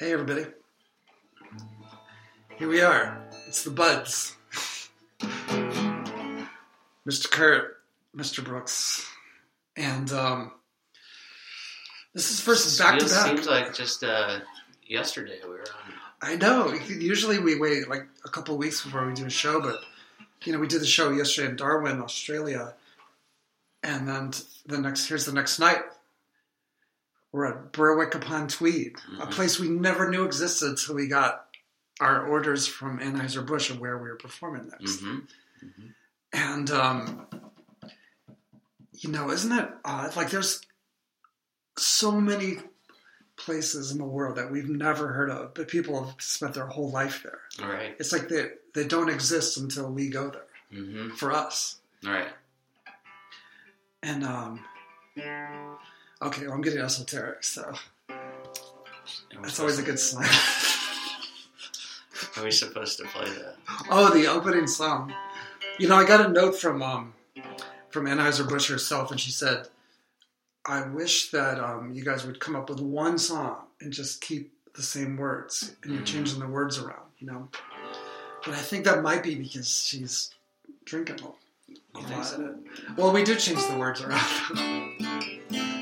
Hey, everybody. Here we are. It's the Buds. Mr. Kurt, Mr. Brooks. And um, this is first back to back. Seems like just uh, yesterday we were on. I know. Usually we wait like a couple weeks before we do a show, but you know, we did the show yesterday in Darwin, Australia, and then the next here's the next night. We're at Berwick upon Tweed, a Mhm. place we never knew existed until we got our orders from Anheuser Busch of where we were performing next. hmm And um, you know, isn't it odd? Like, there's so many places in the world that we've never heard of, but people have spent their whole life there. All right. It's like they they don't exist until we go there hmm for us. All right. And um, okay, well, I'm getting esoteric, so that's always a good sign. Are we supposed to play that? oh, the opening song. You know, I got a note from um, from Anheuser Busch herself, and she said, "I wish that um, you guys would come up with one song and just keep the same words, and you're Mhm. changing the words around." You know, but I think that might be because she's drinking a lot so? Well, we do change the words around.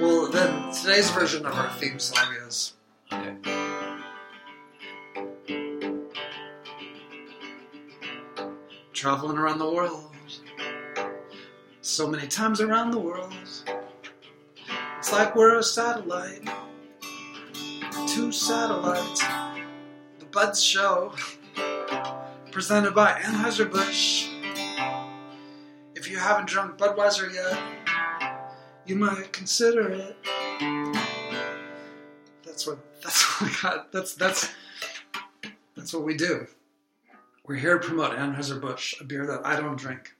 well, then today's version of our theme song is. Okay. traveling around the world so many times around the world it's like we're a satellite two satellites the buds show presented by anheuser-busch if you haven't drunk budweiser yet you might consider it that's what that's what I got that's that's that's what we do we're here to promote Anheuser-Busch, a beer that I don't drink.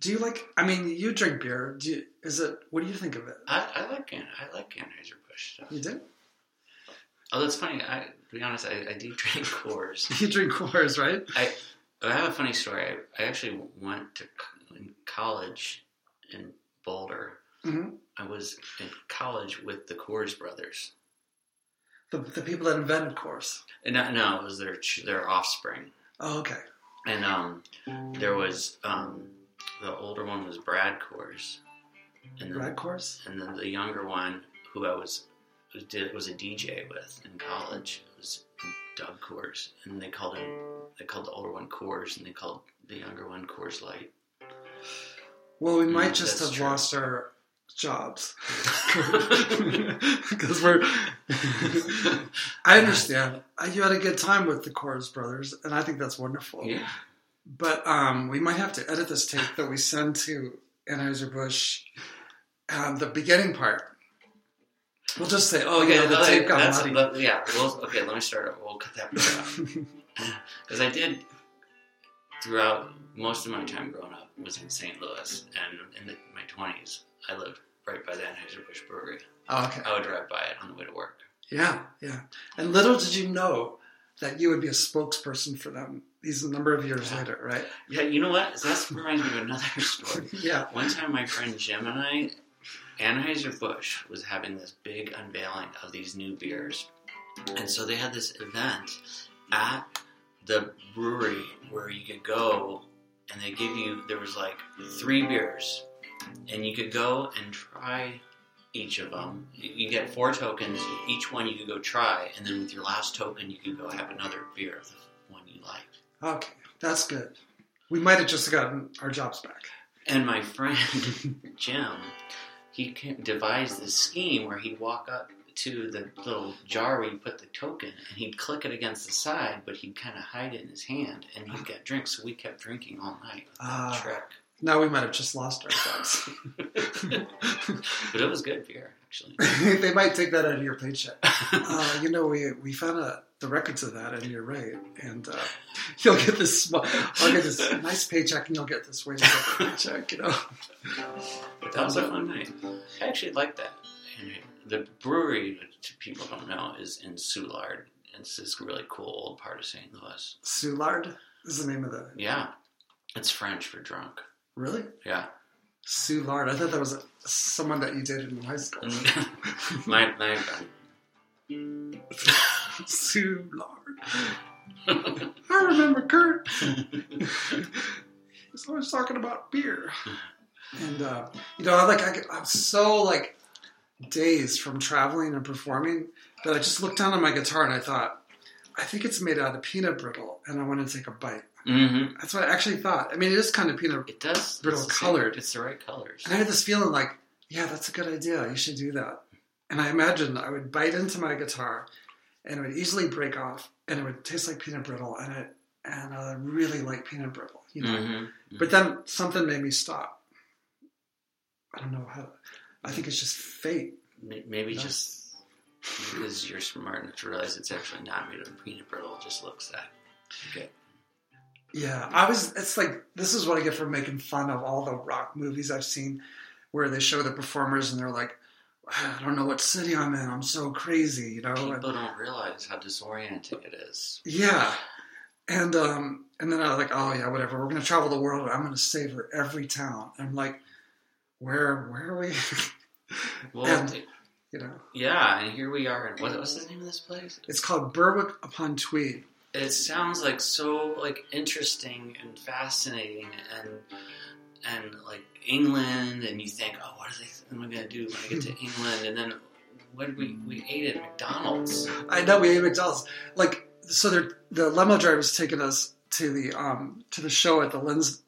Do you like? I mean, you drink beer. Do you, is it? What do you think of it? I, I like I like Anheuser Busch stuff. You do? Oh, that's funny. I to be honest, I, I do drink Coors. You drink Coors, right? I I have a funny story. I, I actually went to in college in Boulder. hmm I was in college with the Coors brothers. The, the people that invented Coors. And no, no, it was their their offspring. Oh, okay. And um, there was um, the older one was Brad Coors, and then, Red Coors. and then the younger one who I was was, did, was a DJ with in college was Doug Coors, and they called him they called the older one Coors, and they called the younger one Coors Light. Well, we might just have true. lost our jobs because we're. I understand. You had a good time with the Coors brothers, and I think that's wonderful. Yeah, But um, we might have to edit this tape that we send to Anheuser-Busch. Um, the beginning part. We'll just say, oh, yeah, the okay, tape got that's- muddy. yeah. Well, okay, let me start. it. We'll cut that part out because I did throughout most of my time growing up was in St. Louis, and in the, my twenties, I lived right by the Anheuser Busch Brewery. Oh, okay. I would drive by it on the way to work. Yeah, yeah. And little did you know that you would be a spokesperson for them these number of years later, right? Yeah, you know what? That reminds me of another story. Yeah. One time, my friend Jim and I, Anheuser Busch was having this big unveiling of these new beers, and so they had this event at the brewery where you could go, and they give you there was like three beers, and you could go and try each of them. You get four tokens. Each one you could go try, and then with your last token, you could go have another beer of the one you liked. Okay, that's good. We might have just gotten our jobs back. And my friend Jim, he devised this scheme where he'd walk up to the little jar where you put the token, and he'd click it against the side, but he'd kind of hide it in his hand, and he'd get drinks. So we kept drinking all night. Ah. Trick. Now we might have just lost ourselves. But it was good beer, actually. they might take that out of your paycheck. Uh, you know, we we found a, the records of that, and you're right. And uh, you'll get this small, I'll get this nice paycheck, and you'll get this way paycheck. You know. But that was a fun night. I actually liked that. The brewery, which people don't know, is in Soulard. It's this really cool old part of St. Louis. Soulard is the name of the. Yeah, it's French for drunk. Really? Yeah. Sue Lard. I thought that was someone that you dated in high school. my my Sue Lard. I remember Kurt. He's always talking about beer. And uh, you know, I like I, I'm so like dazed from traveling and performing that I just looked down on my guitar and I thought, I think it's made out of peanut brittle, and I want to take a bite. hmm That's what I actually thought. I mean, it is kind of peanut. It does. Brittle it's the same- colored. It's the right colors. And I had this feeling like, yeah, that's a good idea. You should do that. And I imagined I would bite into my guitar, and it would easily break off, and it would taste like peanut brittle, and it and I really like peanut brittle, you know. hmm But then something made me stop. I don't know how. I think it's just fate. Maybe Yeah. just because you're smart enough to realize it's actually not made of peanut brittle. It just looks that good. Yeah, I was. It's like this is what I get for making fun of all the rock movies I've seen, where they show the performers and they're like, I don't know what city I'm in. I'm so crazy, you know. People don't realize how disorienting it is. Yeah. And um and then I was like, oh yeah, whatever. We're gonna travel the world. I'm gonna savor every town. I'm like, where where are we? Well, And- you know, yeah, and here we are. And what what's the name of this place? it's called Berwick upon Tweed. It sounds like so like interesting and fascinating and and like England. And you think, oh, what are they? What am I gonna do when I get to England? And then what did we we ate at McDonald's? I know we ate McDonald's. Like so, the limo driver's taking us to the um to the show at the Linz.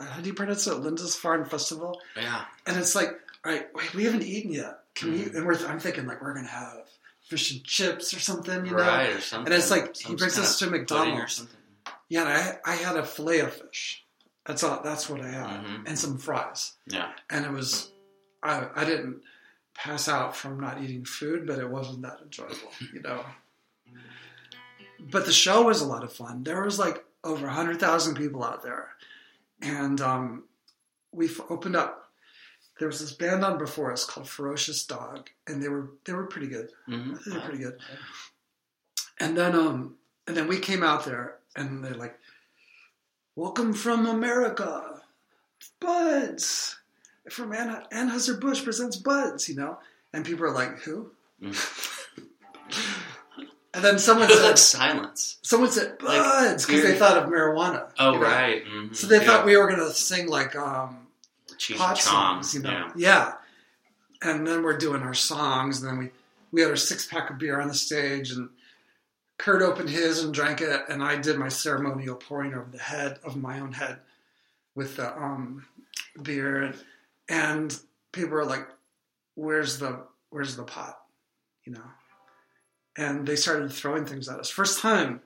How do you pronounce it? Lindisfarne Festival. Yeah, And it's like, right, wait, we haven't eaten yet. Can we? And we're, I'm thinking like we're gonna have fish and chips or something, you know? right or something. And it's like he brings us to pudding or McDonald's. something. Yeah, and I I had a fillet of fish. That's all. That's what I had, Mhm. and some fries. Yeah. And it was, I I didn't pass out from not eating food, but it wasn't that enjoyable, you know. But the show was a lot of fun. There was like over hundred thousand people out there, and um, we opened up. There was this band on before us called Ferocious Dog, and they were they were pretty good. Mm-hmm. They're pretty good. And then um and then we came out there and they're like, Welcome from America, Buds. From Anna Anheuser Busch presents Buds, you know? And people are like, Who? and then someone was like said silence. someone said Buds because they thought of marijuana. Oh you know? right. mhm. So they Yeah. thought we were gonna sing like um And pot songs, you know. Yeah. Yeah. And then we're doing our songs, and then we we had our six pack of beer on the stage, and Kurt opened his and drank it, and I did my ceremonial pouring over the head of my own head with the um, beer, and, and people were like, "Where's the Where's the pot?" You know. And they started throwing things at us. First time.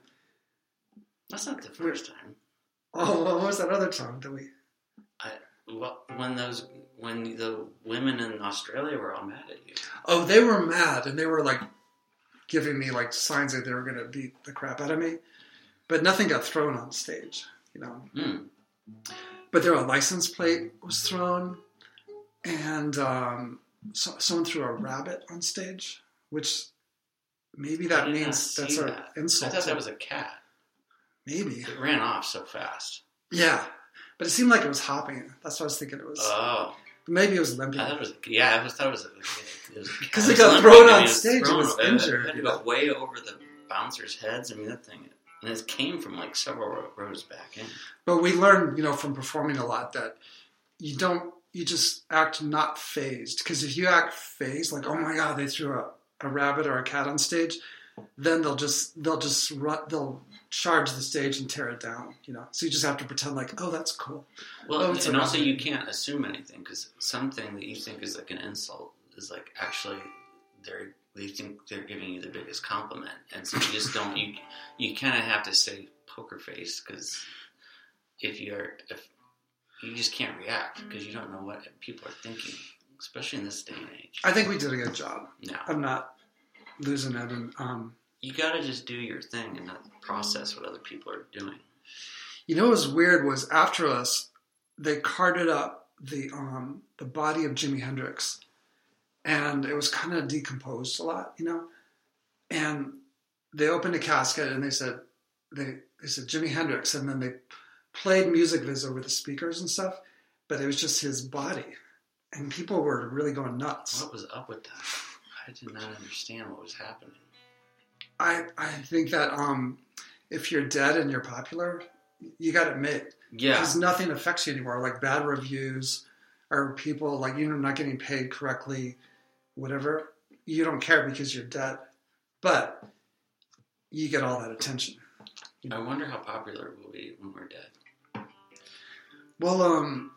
That's not the first time. Oh, what was that other time that we? Well, when those when the women in Australia were all mad at you. Oh, they were mad and they were like giving me like signs that they were going to beat the crap out of me. But nothing got thrown on stage, you know. Mm. But there a license plate was thrown, and um, so, someone threw a rabbit on stage, which maybe that means that's an that. I insult. thought that was a cat. maybe, It ran off so fast. yeah. But it seemed like it was hopping. That's what I was thinking. It was Oh, maybe it was limping. I thought it was. Yeah, I was thought it was. It was 'Cause it got thrown on stage, it was It injured, had to you go way over the bouncers' heads. I mean, that thing. And it came from like several rows back in. But we learned, you know, from performing a lot that you don't, you just act not phased. Because if you act phased, like, oh my god, they threw a, a rabbit or a cat on stage, then they'll just, they'll just run, they'll charge the stage and tear it down, you know. So you just have to pretend like, oh, that's cool. Well, Oh, and also you can't assume anything because something that you think is like an insult is like actually they're they think they're giving you the biggest compliment, and so you just don't you you kind of have to stay poker face because if you're if you just can't react because you don't know what people are thinking, especially in this day and age. I think we did a good job. No, I'm not losing it. And, um, you got to just do your thing and not process what other people are doing. you know what was weird was after us, they carted up the, um, the body of Jimi Hendrix. and it was kind of decomposed a lot, you know. And they opened a casket and they said they they said Jimi Hendrix, and then they played music vids over the speakers and stuff. but it was just his body, and people were really going nuts. What was up with that? I did not understand what was happening. I I think that um, if you're dead and you're popular, you got it made Yeah. because nothing affects you anymore. Like bad reviews or people like you know not getting paid correctly, whatever. You don't care because you're dead, but you get all that attention. I wonder how popular we'll be when we're dead. Well, um,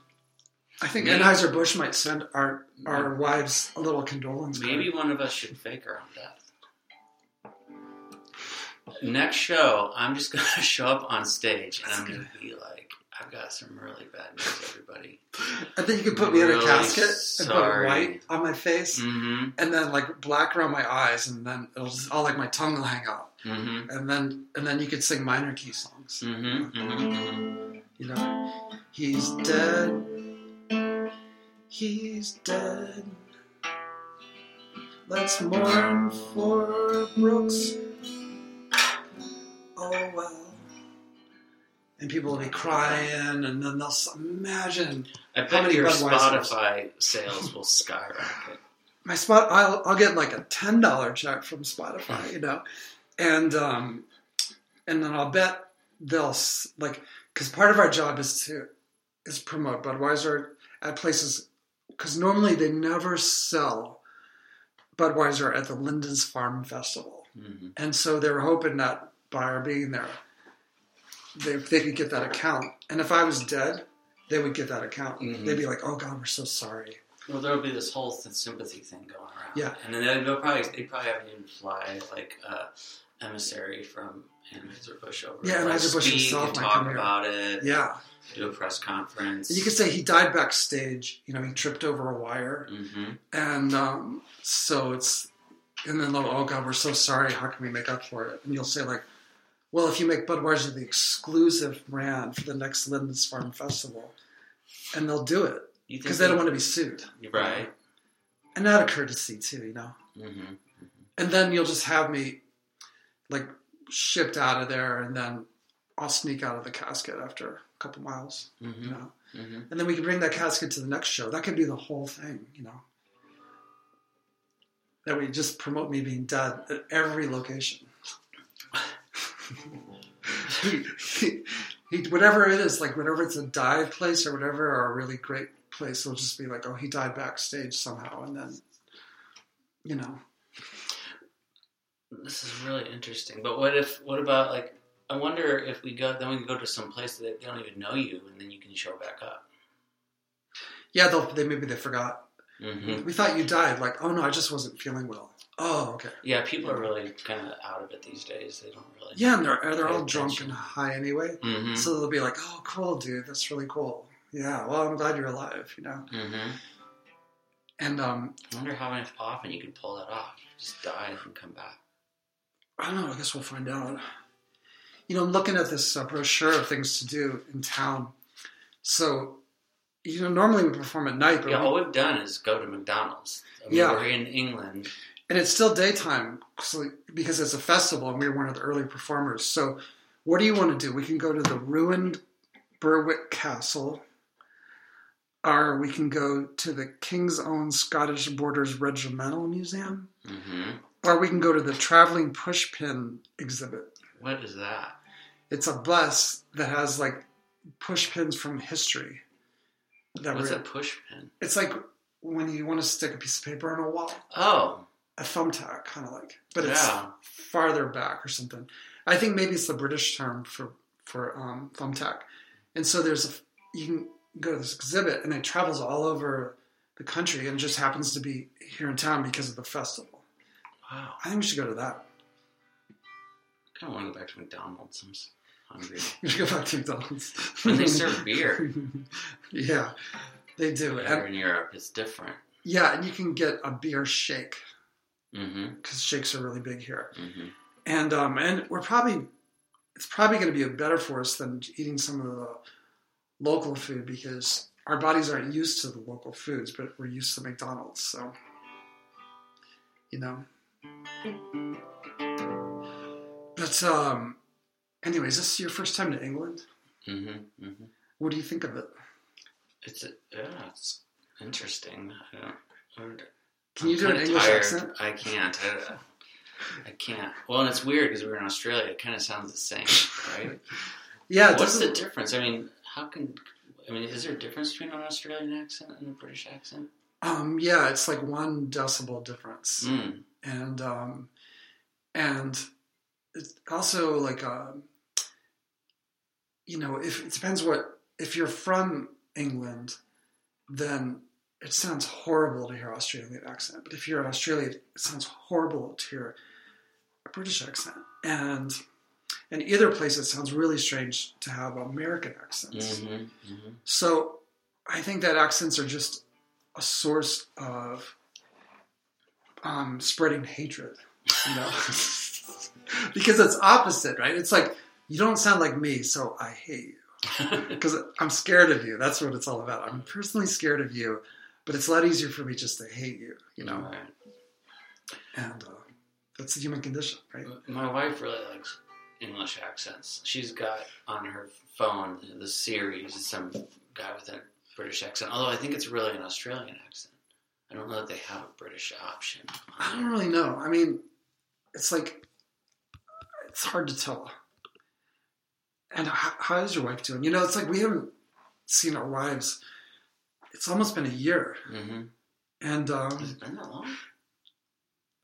I think Maybe- Anheuser Busch might send our our wives a little condolence. card. Maybe one of us should fake our own death. Next show, I'm just gonna show up on stage and I'm gonna be like, I've got some really bad news, everybody. I think you could put me in a Really casket and put white on my face, Mm-hmm. and then like black around my eyes, and then it'll just all like my tongue will hang out, Mm-hmm. and then and then you could sing minor key songs. Mm-hmm. mm-hmm. You know, he's dead. He's dead. Let's mourn for Brooks. Oh well. And people will be crying, and then they'll imagine I How bet many your Budweisers? Spotify sales will skyrocket. my spot. I'll, I'll get like a ten dollar check from Spotify, you know, and um, and then I'll bet they'll like because part of our job is to is promote Budweiser at places because normally they never sell Budweiser at the Lindisfarne Festival, Mm-hmm. and so they were hoping that by our being there, they they could get that account, and if I was dead. They would get that account. Mhm. They'd be like, "Oh God, we're so sorry." Well, there'll be this whole th- sympathy thing going around. Yeah. and then they'll, they'll probably they probably have even fly like uh, emissary from Anheuser Busch over. Yeah, to, like, Anheuser-Busch himself and might talk come here. about it. Yeah, do a press conference. You could say he died backstage. You know, he tripped over a wire, hmm and um, so it's, and then they'll, oh God, we're so sorry. How can we make up for it? And you'll say like, well, if you make Budweiser the exclusive brand for the next Lindisfarne Festival, and they'll do it because they don't want to be sued, right? and out of courtesy too, you know. hmm And then you'll just have me like shipped out of there, and then I'll sneak out of the casket after a couple miles, you hmm know. hmm And then we can bring that casket to the next show. That could be the whole thing, you know. That we just promote me being dead at every location. He, he, he, whatever it is, like whatever it's a dive place or whatever, or a really great place, it'll just be like, oh, he died backstage somehow, and then, you know, This is really interesting. But what if? What about like? I wonder if we go. Then we can go to some place that they don't even know you, and then you can show back up. yeah, they'll, they maybe they forgot. hmm We thought you died. Like, oh no, I just wasn't feeling well. Oh, okay. Yeah, people are really kind of out of it these days. They don't really. Yeah, and they're they're all drunk and high anyway. hmm So they'll be like, "Oh, cool, dude. That's really cool. Yeah. Well, I'm glad you're alive. You know." Mm-hmm. And um, I wonder how many often you can pull that off. Just die and come back. I don't know. I guess we'll find out. You know, I'm looking at this uh, brochure of things to do in town. So, you know, normally we perform at night, but Yeah, we- all we've done is go to McDonald's. I mean, Yeah. we're in England. And it's still daytime so, because it's a festival, and we were one of the early performers. So, what do you want to do? We can go to the ruined Berwick Castle, or we can go to the King's Own Scottish Borderers Regimental Museum, hmm or we can go to the Traveling Pushpin exhibit. What is that? It's a bus that has like pushpins from history. That What's were, a pushpin? It's like when you want to stick a piece of paper on a wall, Oh, a thumbtack, kind of like, but it's yeah. farther back or something. I think maybe it's the British term for for um, thumbtack. And so there's a you can go to this exhibit and it travels all over the country and just happens to be here in town because of the festival. Wow. I think we should go to that. I kind of want to go back to McDonald's. I'm hungry. We should go back to McDonald's. When they serve beer yeah, they do. And, in Europe, it's different. yeah, and you can get a beer shake hmm because shakes are really big here. hmm And um, and we're probably it's probably going to be a better for us than eating some of the local food because our bodies aren't used to the local foods, but we're used to McDonald's. So, you know. But um, anyways, is this is your first time to England. hmm hmm What do you think of it? It's a, yeah, it's interesting. I don't. Can you do an English tired. accent? I can't. I, I can't. Well, and it's weird because we're in Australia. It kind of sounds the same, right? Yeah, What's the difference? I mean, how can? I mean, is there a difference between an Australian accent and a British accent? Um, yeah, it's like one decibel difference, Mm. and um, and it's also like um, you know, if it depends what if you're from England, then it sounds horrible to hear Australian accent. But if you're in Australia, it sounds horrible to hear a British accent. And in either place, it sounds really strange to have American accents. hmm hmm So I think that accents are just a source of um, spreading hatred, you know, because it's opposite, right? It's like you don't sound like me, so I hate you because I'm scared of you. That's what it's all about. I'm personally scared of you, but it's a lot easier for me just to hate you, you know, Right. and uh, that's the human condition, right? My wife really likes English accents. She's got on her phone the series some guy with a British accent. Although I think it's really an Australian accent. I don't know that they have a British option. I don't really know. I mean, it's like it's hard to tell. And how, how is your wife doing? You know, it's like we haven't seen our wives. It's almost been a year, Mm-hmm. and Has um, it been that long?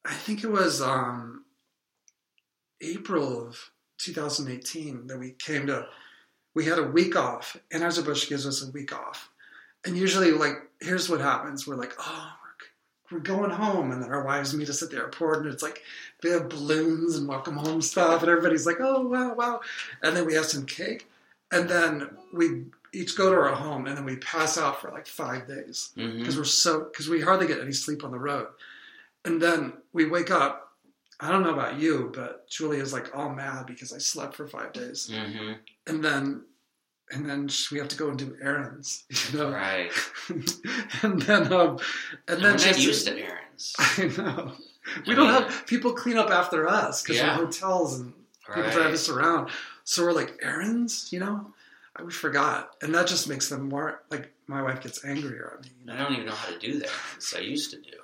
I think it was um, April of 2018 that we came to. We had a week off. And Anheuser-Busch gives us a week off, and usually, like, here's what happens: we're like, oh, we're, we're going home, and then our wives meet us at the airport, and it's like they have balloons and welcome home stuff, and everybody's like, oh wow, wow, and then we have some cake, and then we each go to our home, and then we pass out for like five days Mm-hmm. because we're so because we hardly get any sleep on the road, and then we wake up. I don't know about you, but Julia's like all mad because I slept for five days, Mm-hmm. and then and then we have to go and do errands, you know, Right. and then um, and And then we're she not has to- used to errands. I know. We I don't mean- have people clean up after us because Yeah. we're hotels and people Right. drive us around. So we're like errands, you know. We forgot, and that just makes them more like my wife gets angrier at me. You know? I don't even know how to do that. As I used to do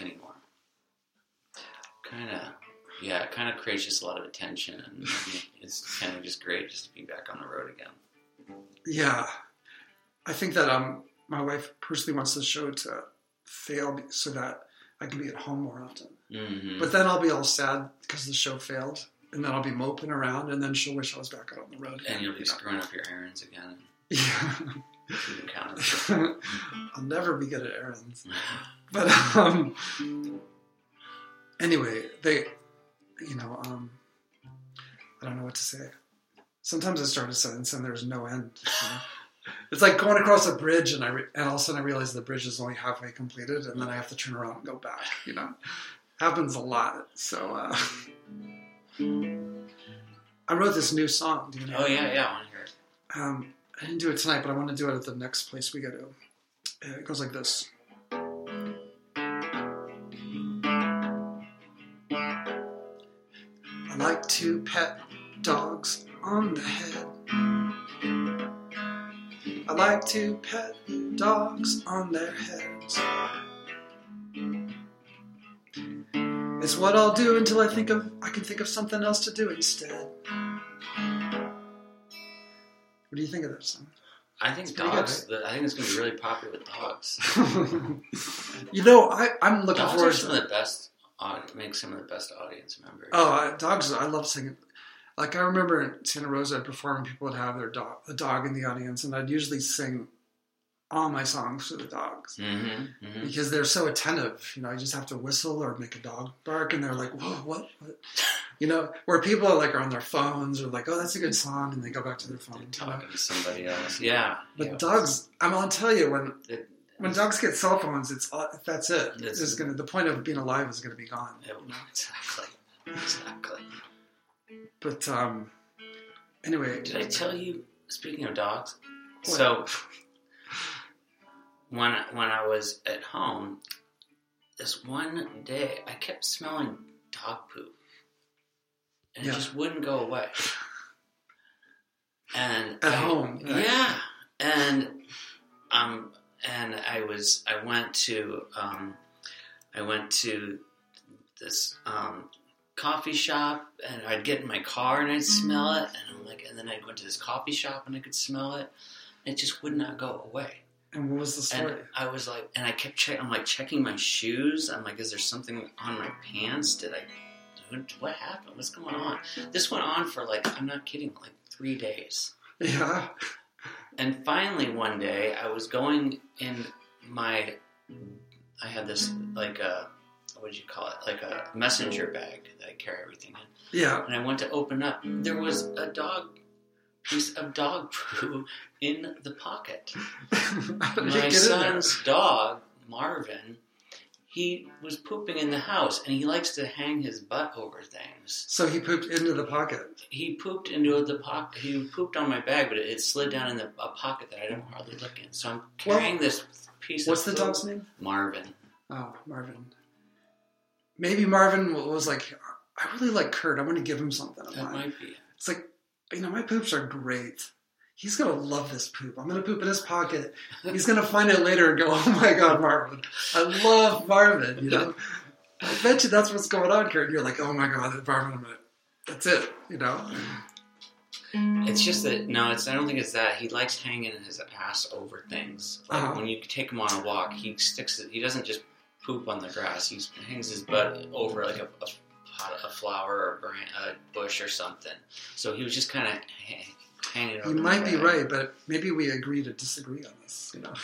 anymore. Kind of, yeah, it kind of creates just a lot of attention, and it's kind of just great just to be back on the road again. Yeah, I think that um, my wife personally wants the show to fail so that I can be at home more often. Mm-hmm. But then I'll be all sad because the show failed, and then I'll be moping around, and then she'll wish I was back out on the road. and you'll be you know? screwing up your errands again. Yeah. You can count it. I'll never be good at errands. But um, anyway, they, you know, um, I don't know what to say. Sometimes I start a sentence and there's no end. You know? It's like going across a bridge, and I re- and all of a sudden I realize the bridge is only halfway completed, and then I have to turn around and go back. You know, happens a lot. So uh, I wrote this new song. Do you know? Oh yeah, yeah, I want to hear it. Um, I didn't do it tonight, but I want to do it at the next place we go to. Uh, It goes like this. I like to pet dogs on the head. I like to pet dogs on their heads. It's what I'll do until I think of I can think of something else to do instead. What do you think of that song? I think It's dogs. I think it's going to be really popular with dogs. you know, I, I'm looking Dogs forward are some to of the best. Make some of the best audience members. Oh, I- dogs! I love singing. Like I remember in Santa Rosa, I'd perform, and people would have their dog, a dog in the audience, and I'd usually sing all my songs for the dogs Mm-hmm, mm-hmm. because they're so attentive. You know, I just have to whistle or make a dog bark, and they're like, "Whoa, what?" what? You know, where people are like are on their phones or like, "Oh, that's a good song," and they go back to their phone. You know? Talking to somebody else. Yeah. But yeah. dogs, I'm gonna tell you when It- when dogs get cell phones, it's all- that's it. It's- It's gonna the point of being alive is gonna be gone. Yeah, exactly. Exactly. But um, anyway, Did I tell you? Speaking of dogs, What? so when when I was at home, this one day I kept smelling dog poop, and Yeah. it just wouldn't go away. And At I- home, right? yeah, and um, and I was I went to um, I went to this um, coffee shop and I'd get in my car and I'd smell it and I'm like and then I'd go to this coffee shop and I could smell it. It just would not go away. And what was the story? And I was like, and I kept checking. I'm like checking my shoes. I'm like, is there something on my pants? Did I? What, what happened? What's going on? This went on for like, I'm not kidding, like three days. yeah. And finally, one day, I was going in my. I had this like a what did you call it? Like a messenger bag that I carry everything in. Yeah. And I went to open up. There was a dog piece of dog poo in the pocket. How did you My get in there? son's dog, Marvin, he was pooping in the house and he likes to hang his butt over things. So he pooped into the pocket. He pooped into the pocket. He pooped on my bag, but it, it slid down in the, a pocket that I don't hardly look in. So I'm carrying this piece of What's the dog's name? Marvin. Oh, Marvin. Maybe Marvin was like, I really like Kurt. I want to give him something. That mine." might be. It's like, you know, my poops are great. He's gonna love this poop. I'm gonna poop in his pocket. He's gonna find it later and go, "Oh my god, Marvin! I love Marvin." You know, I bet you that's what's going on, Kurt. You're like, "Oh my god, Marvin!" That's it. You know. It's just that no, it's. I don't think it's that. He likes hanging his ass over things. Like Uh-huh. when you take him on a walk, he sticks it. He doesn't just poop on the grass. He hangs his butt over like a, a pot, a flower or a, a bush or something. So he was just kind of hanging. You might be right, but maybe we agree to disagree on this. You know.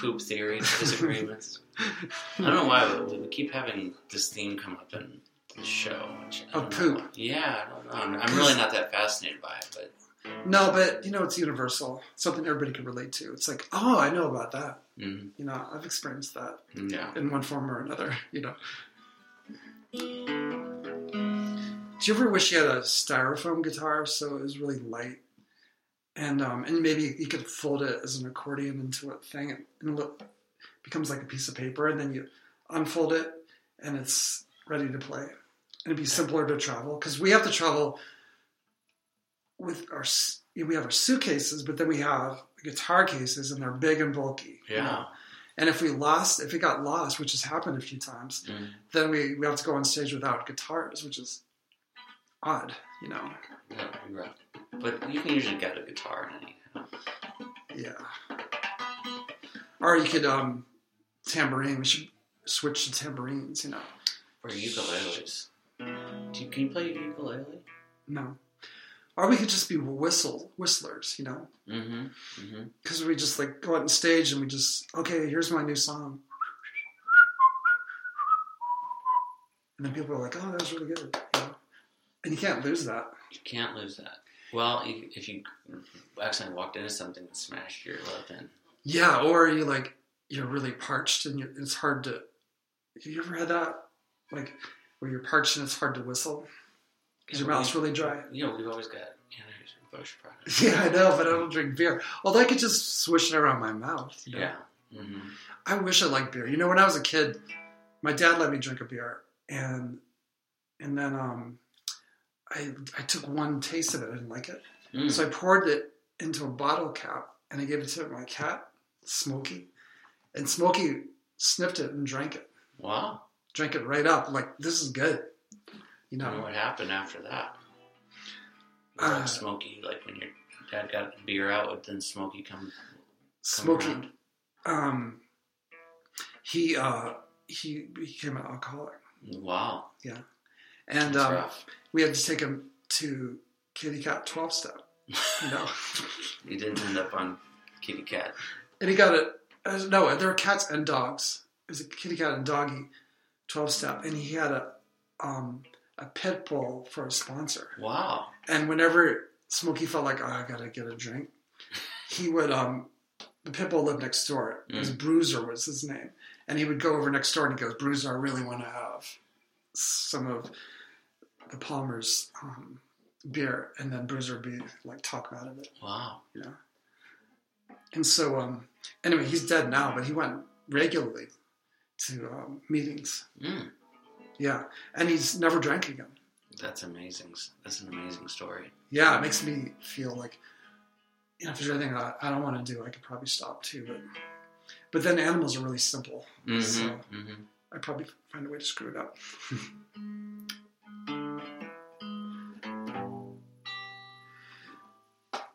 Poop theory disagreements. I don't know why we, we keep having this theme come up in the show. which know poop. Yeah, I don't know. I'm, I'm really not that fascinated by it, but No, but you know, it's universal. Something everybody can relate to. It's like, oh, I know about that. mm, You know, I've experienced that yeah. in one form or another. You know. Do you ever wish you had a styrofoam guitar so it was really light, and um, and maybe you could fold it as an accordion into a thing, and, it becomes like a piece of paper, and then you unfold it, and it's ready to play. And it'd be simpler to travel because we have to travel with our we have our suitcases, but then we have guitar cases, and they're big and bulky. you Yeah. know. And if we lost, if it got lost, which has happened a few times, Mm. then we, we have to go on stage without guitars, which is odd, you know. Be rough. But you can usually get a guitar anyhow. Yeah. Or you could um tambourine. We should switch to tambourines, you know. Or ukuleles. Do you, can you play ukulele? No. Or we could just be whistle whistlers, you know. Mm-hmm. Mm-hmm. Because we just like go out on stage and we just okay, here's my new song. And then people are like, "Oh, that was really good," you know? and you can't lose that. You can't lose that. Well, if you accidentally walked into something and smashed your lip in. Yeah, or you like you're really parched and it's hard to. Have you ever had that? Like where you're parched and it's hard to whistle because your mouth's really dry. You know, we've always got Anheuser-Busch products. Yeah, I know, but I don't drink beer. Although I could just swish it around my mouth. you know? Yeah. Mm-hmm. I wish I liked beer. You know, when I was a kid, my dad let me drink a beer, and and then um, I I took one taste of it. I didn't like it, Mm. so I poured it into a bottle cap and I gave it to my cat, Smokey, and Smokey sniffed it and drank it, wow. drank it right up. Like this is good, don't know what happened after that. Was Uh, like Smokey, like when your dad got beer out, would then Smokey come? Smokey, around? um, he uh, he became an alcoholic, Wow. Yeah, and um, we had to take him to Kitty Cat twelve step. You know. You didn't end up on Kitty Cat. and he got it. Uh, no, there were cats and dogs. It was a kitty cat and doggy, twelve step, and he had a um, a pit bull for a sponsor. Wow. And whenever Smokey felt like, oh, I gotta get a drink, he would. Um, the pit bull lived next door. His Bruiser was his name, and he would go over next door and he goes, Bruiser, I really want to have some of the Palmer's um, beer, and then Bruiser would be like talk out of it. Wow. Yeah. And so, um, anyway, he's dead now, but he went regularly to um, meetings. Mm. Yeah, and he's never drank again. That's amazing. That's an amazing story. Yeah, it makes me feel like you know, if there's anything I, I don't want to do, I could probably stop too. But but then animals are really simple. Mm-hmm. So- mm-hmm. I'd probably find a way to screw it up.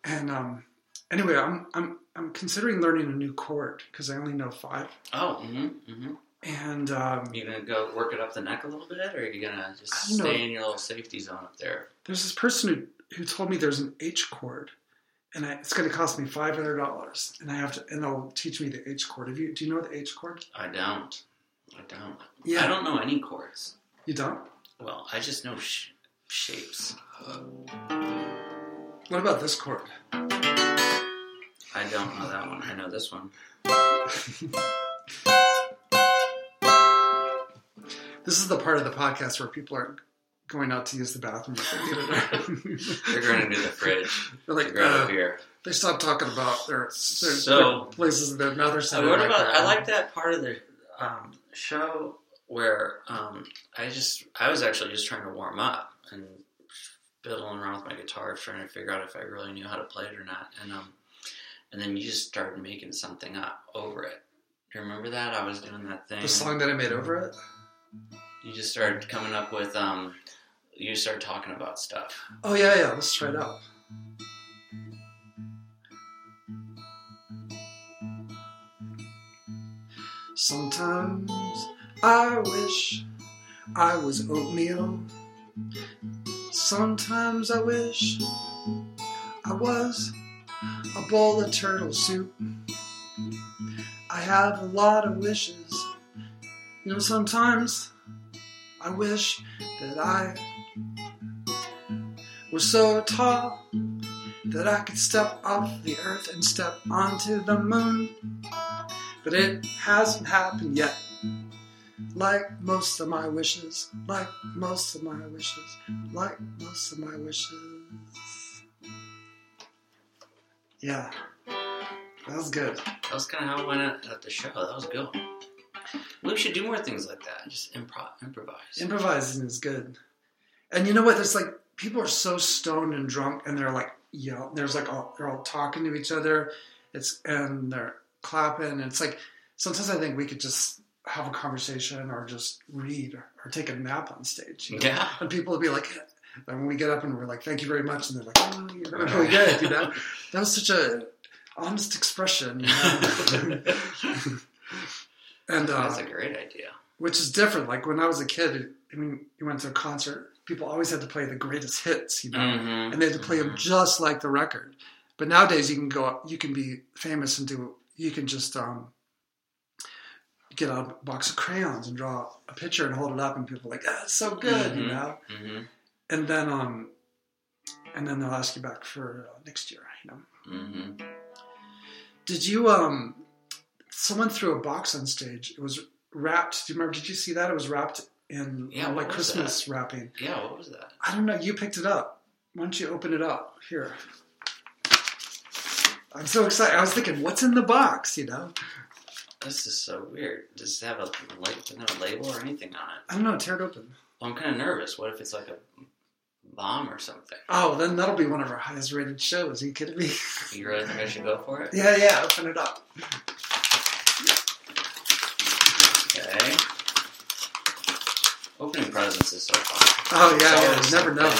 and um, anyway, I'm I'm I'm considering learning a new chord because I only know five. Oh, mm-hmm, mm-hmm. And um, You gonna go work it up the neck a little bit, or are you gonna just don't know. stay in your little safety zone up there? there's this person who, who told me there's an H chord, and I, it's going to cost me five hundred dollars, and I have to, and they'll teach me the H chord. Have you? Do you know the H chord? I don't. I don't. Yeah. I don't know any chords. You don't? Well, I just know sh- shapes. What about this chord? I don't know that one. I know this one. This is the part of the podcast where people are going out to use the bathroom. They're going to do the fridge. They're Like, grab uh, beer. they stopped talking about their, their, So- their places in their mother So center. what like about? that. I like that part of the um, show where um, I just I was actually just trying to warm up and fiddling around with my guitar, trying to figure out if I really knew how to play it or not, and um, and then you just started making something up over it. Do you remember that? I was doing that thing. the song that I made over it. You just started coming up with um, you started talking about stuff. Oh yeah, yeah. Let's try it out. Sometimes I wish I was oatmeal. Sometimes I wish I was a bowl of turtle soup. I have a lot of wishes. You know, sometimes I wish that I was so tall that I could step off the earth and step onto the moon. But it hasn't happened yet. Like most of my wishes, like most of my wishes, like most of my wishes. Yeah, that was good. That was kind of how it went at, at the show. That was good. We should do more things like that. Just improv, improvise. Improvising is good. And you know what? There's like people are so stoned and drunk, and they're like yell. There's like all they're all talking to each other. It's and they're clapping. And it's like sometimes I think we could just have a conversation or just read or, or take a nap on stage. you know? Yeah. And people would be like, and when we get up and we're like, "Thank you very much," and they're like, "Oh, you're really good," you know. That was such a honest expression, you know. and uh, That's a great idea. which is different. Like when I was a kid, I mean, you went to a concert, people always had to play the greatest hits, you know, Mhm. and they had to play them just like the record. But nowadays, you can go, you can be famous and do, you can just um, get a box of crayons and draw a picture and hold it up, and people are like, "Ah, it's so good," you Mhm. know. hmm And then, um, and then they'll ask you back for uh, next year, you know. hmm Did you um? Someone threw a box on stage. It was wrapped. Do you remember? Did you see that? It was wrapped in Yeah, uh, like Christmas wrapping. Yeah, what was that? I don't know. You picked it up. Why don't you open it up? Here. I'm so excited. I was thinking, what's in the box? You know, This is so weird. Does it have a, la- doesn't a label or anything on it? I don't know. Tear it open. Well, I'm kind of nervous. What if it's like a bomb or something? Oh, then that'll be one of our highest rated shows. Are you kidding me? You really think I should go for it? yeah, yeah. Open it up. Okay. Opening presents is so fun. Oh yeah, yeah. You never know.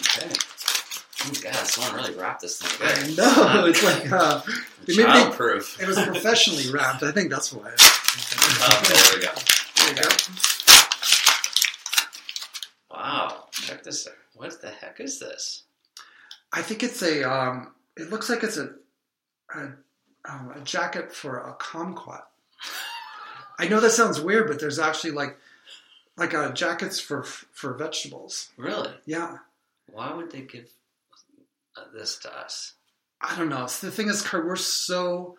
Okay. Oh, God, someone really wrapped this thing I good. know. It's like uh, they made me- Childproof. it was professionally wrapped. I think that's why. Oh, there we go. There you go. Wow. Check this out. What the heck is this? I think it's a. Um, it looks like it's a a, um, a jacket for a kumquat. I know that sounds weird, but there's actually like like uh, jackets for for vegetables. Really? Yeah, Why would they give uh, this to us? I don't know. So the thing is, Kurt, we're so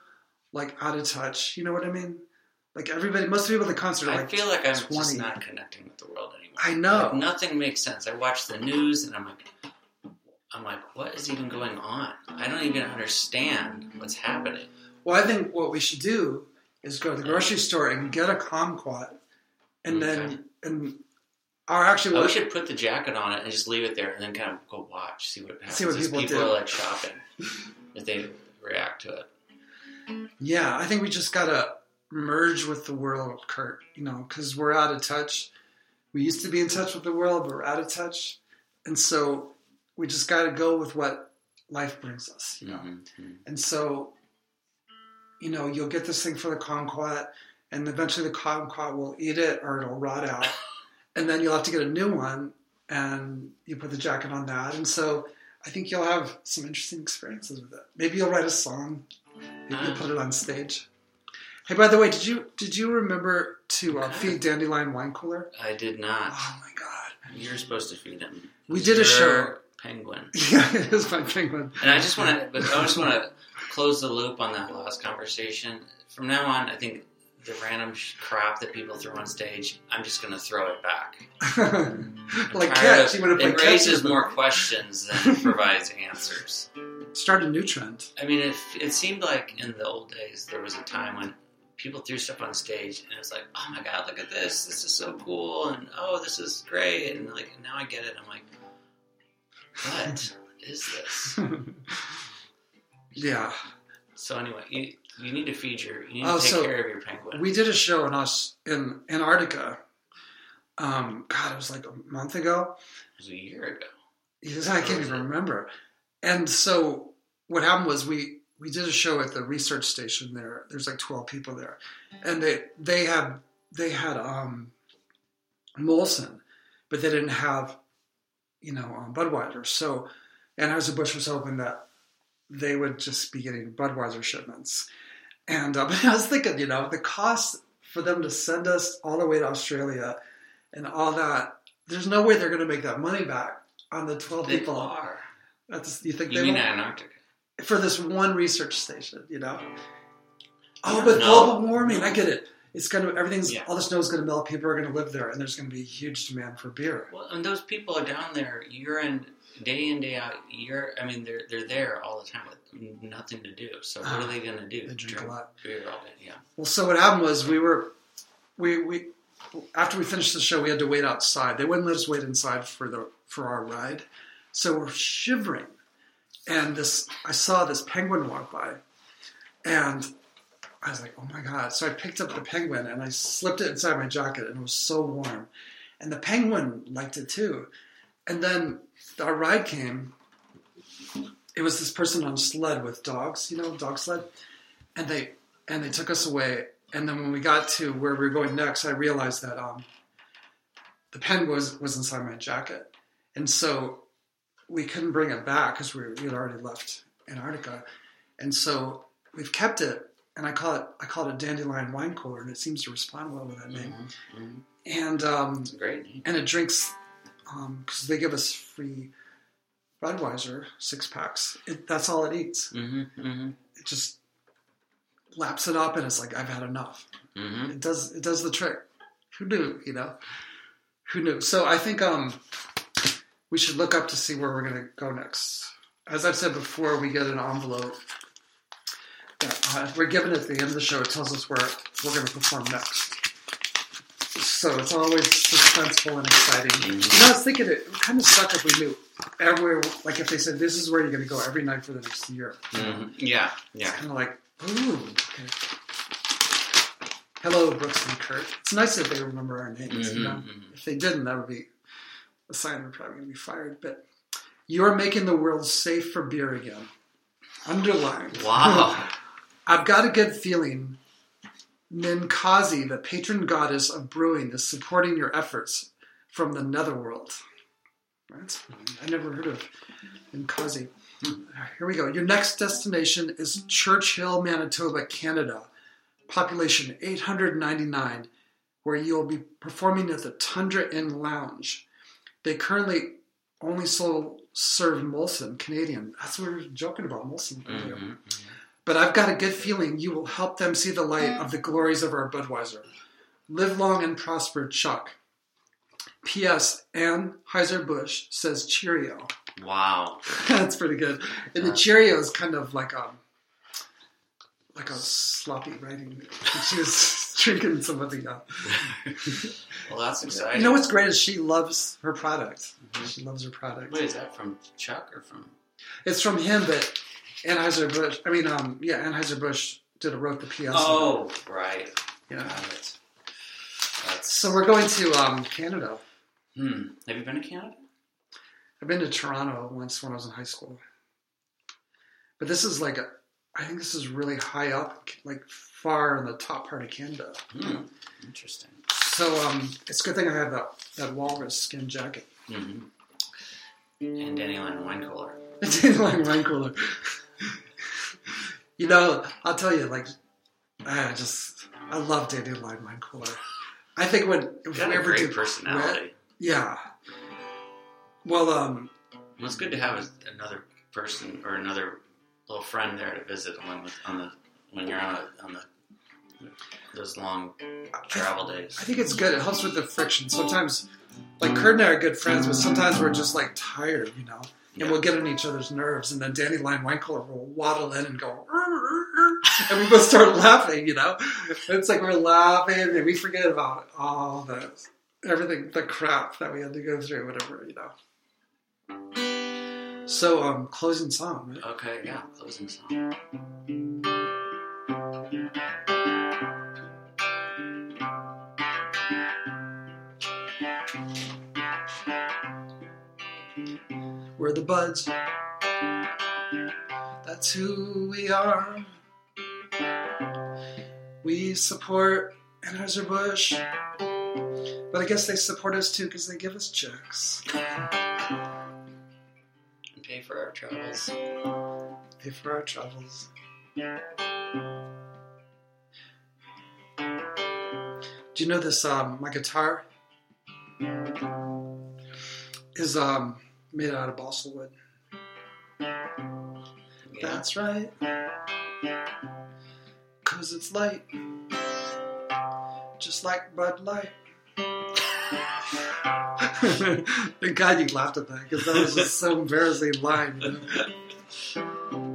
like out of touch. You know what I mean? Like everybody, most people at the concert are I like, feel like I'm 20. just not connecting with the world anymore. I know. Like, nothing makes sense. I watch the news and I'm like, I'm like, what is even going on? I don't even understand what's happening. Well, I think what we should do is go to the grocery store and get a kumquat, and Okay. then and Or actually, we should put the jacket on it and just leave it there, and then kind of go watch, see what happens. See what people people do. are like shopping, if they react to it. yeah, I think we just gotta merge with the world, Kurt. You know, because we're out of touch. We used to be in touch with the world, but we're out of touch, and so we just gotta go with what life brings us. You know, Mhm, mhm. and so you know you'll get this thing for the kumquat, and eventually the kumquat will eat it or it'll rot out, and then you'll have to get a new one, and you put the jacket on that, and so. I think you'll have some interesting experiences with it. Maybe you'll write a song. Maybe you'll put it on stage. Hey, by the way, did you did you remember to uh, feed Dandelion wine cooler? I did not. Oh my god! You're supposed to feed him. We did a show. Penguin. Yeah, it is my penguin. And I just want to, but I just want to close the loop on that last conversation. From now on, I think the random crap that people throw on stage, I'm just going to throw it back. Like catch, of- you want to play It raises more questions than it provides answers. Start a new trend. I mean, it, it seemed like in the old days there was a time when people threw stuff on stage and it was like, oh my god, look at this, this is so cool, and oh, this is great, and like now I get it. I'm like, what is this? yeah, So anyway, you you need to feed your, you need Oh, to take so care of your penguin. we did a show in us in Antarctica. Um, God, it was like a month ago. it was a year ago. Yes, I can't even remember. And so what happened was we we did a show at the research station there. There's like 12 people there, and they they had they had um, Molson, but they didn't have you know um, Budweiser. So Anheuser Busch was hoping that they would just be getting Budweiser shipments. And uh, I was thinking, you know, the cost for them to send us all the way to Australia and all that. There's no way they're going to make that money back on the 12 They people. are. That's you think You they mean will? Antarctica? for this one research station, you know? Oh, but no. global warming, I get it. It's gonna everything's Yeah. all the snow's gonna melt. People are gonna live there, and there's gonna be a huge demand for beer. Well, and those people are down there year in, day in, day out. Year, I mean, they're they're there all the time with nothing to do. So what Ah, are they going to do? they drink a lot. beer all day. Yeah. Well, so what happened was we were, we we after we finished the show, we had to wait outside. They wouldn't let us wait inside for the for our ride, so we're shivering. And this, I saw this penguin walk by, and I was like, "Oh my god!" So I picked up the penguin and I slipped it inside my jacket, and it was so warm. And the penguin liked it too. And then our ride came. It was this person on a sled with dogs, you know, dog sled, and they and they took us away. And then when we got to where we were going next, I realized that um, the pen was was inside my jacket, and so we couldn't bring it back because we, we had already left Antarctica, and so we've kept it. And I call it I call it a dandelion wine cooler, and it seems to respond well with that name. Mhm, mhm. And um, great and it drinks because they give us free Budweiser six packs. It, that's all it eats. hmm hmm It just laps it up, and it's like I've had enough. hmm It does it does the trick. Who knew? You know, who knew? So I think um we should look up to see where we're gonna go next. As I've said before, we get an envelope uh, we're given at the end of the show. It tells us where we're gonna perform next. So it's always suspenseful and exciting. You know, I was thinking it would kind of suck if we knew everywhere. Like if they said this is where you're gonna go every night for the next year. hmm Yeah. Yeah. Kind of like, ooh, okay. Hello, Brooks and Kurt. It's nice that they remember our names. You know, Mhm, mhm. if they didn't, that would be a sign we're probably going to be fired. But you are making the world safe for beer again. Underlined. Wow. I've got a good feeling. Ninkasi, the patron goddess of brewing, is supporting your efforts from the netherworld. That's I never heard of Ninkasi. Here we go. Your next destination is Churchill, Manitoba, Canada. Population 899, where you'll be performing at the Tundra Inn Lounge. They currently only sold, serve Molson, Canadian. That's what we were joking about, Molson. Mhm, mhm. But I've got a good feeling you will help them see the light of the glories of our Budweiser. Live long and prosper, Chuck. P.S. ann heiser-busch says Cheerio. Wow. That's pretty good. And the Cheerio is kind of like a like a sloppy writing. She was drinking something else. well, that's exciting. You know what's great is she loves her product. Mhm. She loves her product. Wait, is that from Chuck or from? It's from him, but Anheuser Busch. I mean, um, yeah, Anheuser Busch did a wrote the PS. Oh, right. yeah. Got it. That's. So we're going to um, Canada. Hmm. Have you been to Canada? I've been to Toronto once when I was in high school, but this is like a, I think this is really high up, like far in the top part of Canada. Hmm. Interesting. So um, it's a good thing I have that that walrus skin jacket. hmm And Dandelion wine cooler. Dandelion wine cooler. You know, I'll tell you, like, I just I love dandelion wine cooler. I think when if Got we a ever great do personality. yeah. Well, um, Well, it's good to have a, another person or another little friend there to visit with on the when you're on a, on the those long travel days. I think it's good. It helps with the friction. Sometimes, like Kurt and I are good friends, but sometimes we're just like tired, you know, Yeah. and we'll get on each other's nerves. And then dandelion wine cooler will waddle in and go, and we both start laughing, you know. It's like we're laughing and we forget about all the everything, the crap that we had to go through, whatever, you know. So, um, closing song. Right? Okay, yeah, closing song. We're the buds. That's who we are. We support Anheuser-Busch, but I guess they support us too because they give us checks. And pay for our travels. Pay for our travels. Do you know this? Um, my guitar is um, made out of balsa wood. Yeah. That's right. Cause it's light. Just like Bud Light. Thank God you laughed at that because that was just so embarrassing line. You know?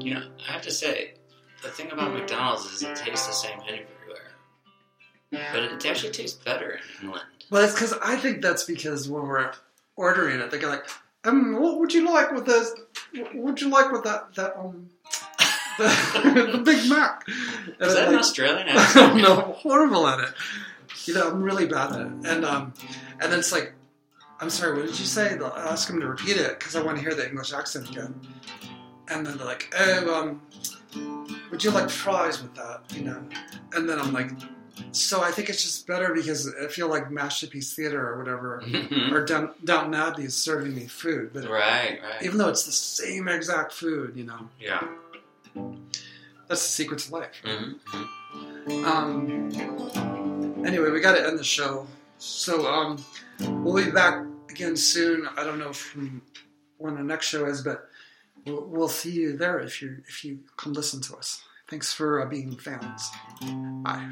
You know, I have to say, the thing about McDonald's is it tastes the same everywhere. But it actually tastes better in England. Well, it's because I think that's because when we're ordering it, they go like, um, what would you like with this? What would you like with that? That um, the, the Big Mac. And Is I'm that an like, Australian I'm accent? no, horrible at it. You know, I'm really bad at it. And um, and then it's like, I'm sorry, what did you say? They'll ask him to repeat it because I want to hear the English accent again. And then they're like, oh, um, would you like fries with that? You know. And then I'm like, so I think it's just better because I feel like Masterpiece Theater or whatever, Mhm. or Down, Downton Abbey is serving me food, but right, right. even though it's the same exact food, you know, Yeah. that's the secret to life. hmm Um, anyway, we got to end the show. So um, we'll be back again soon. I don't know from when the next show is, but we'll, we'll see you there if you if you come listen to us. Thanks for uh, being fans. Bye.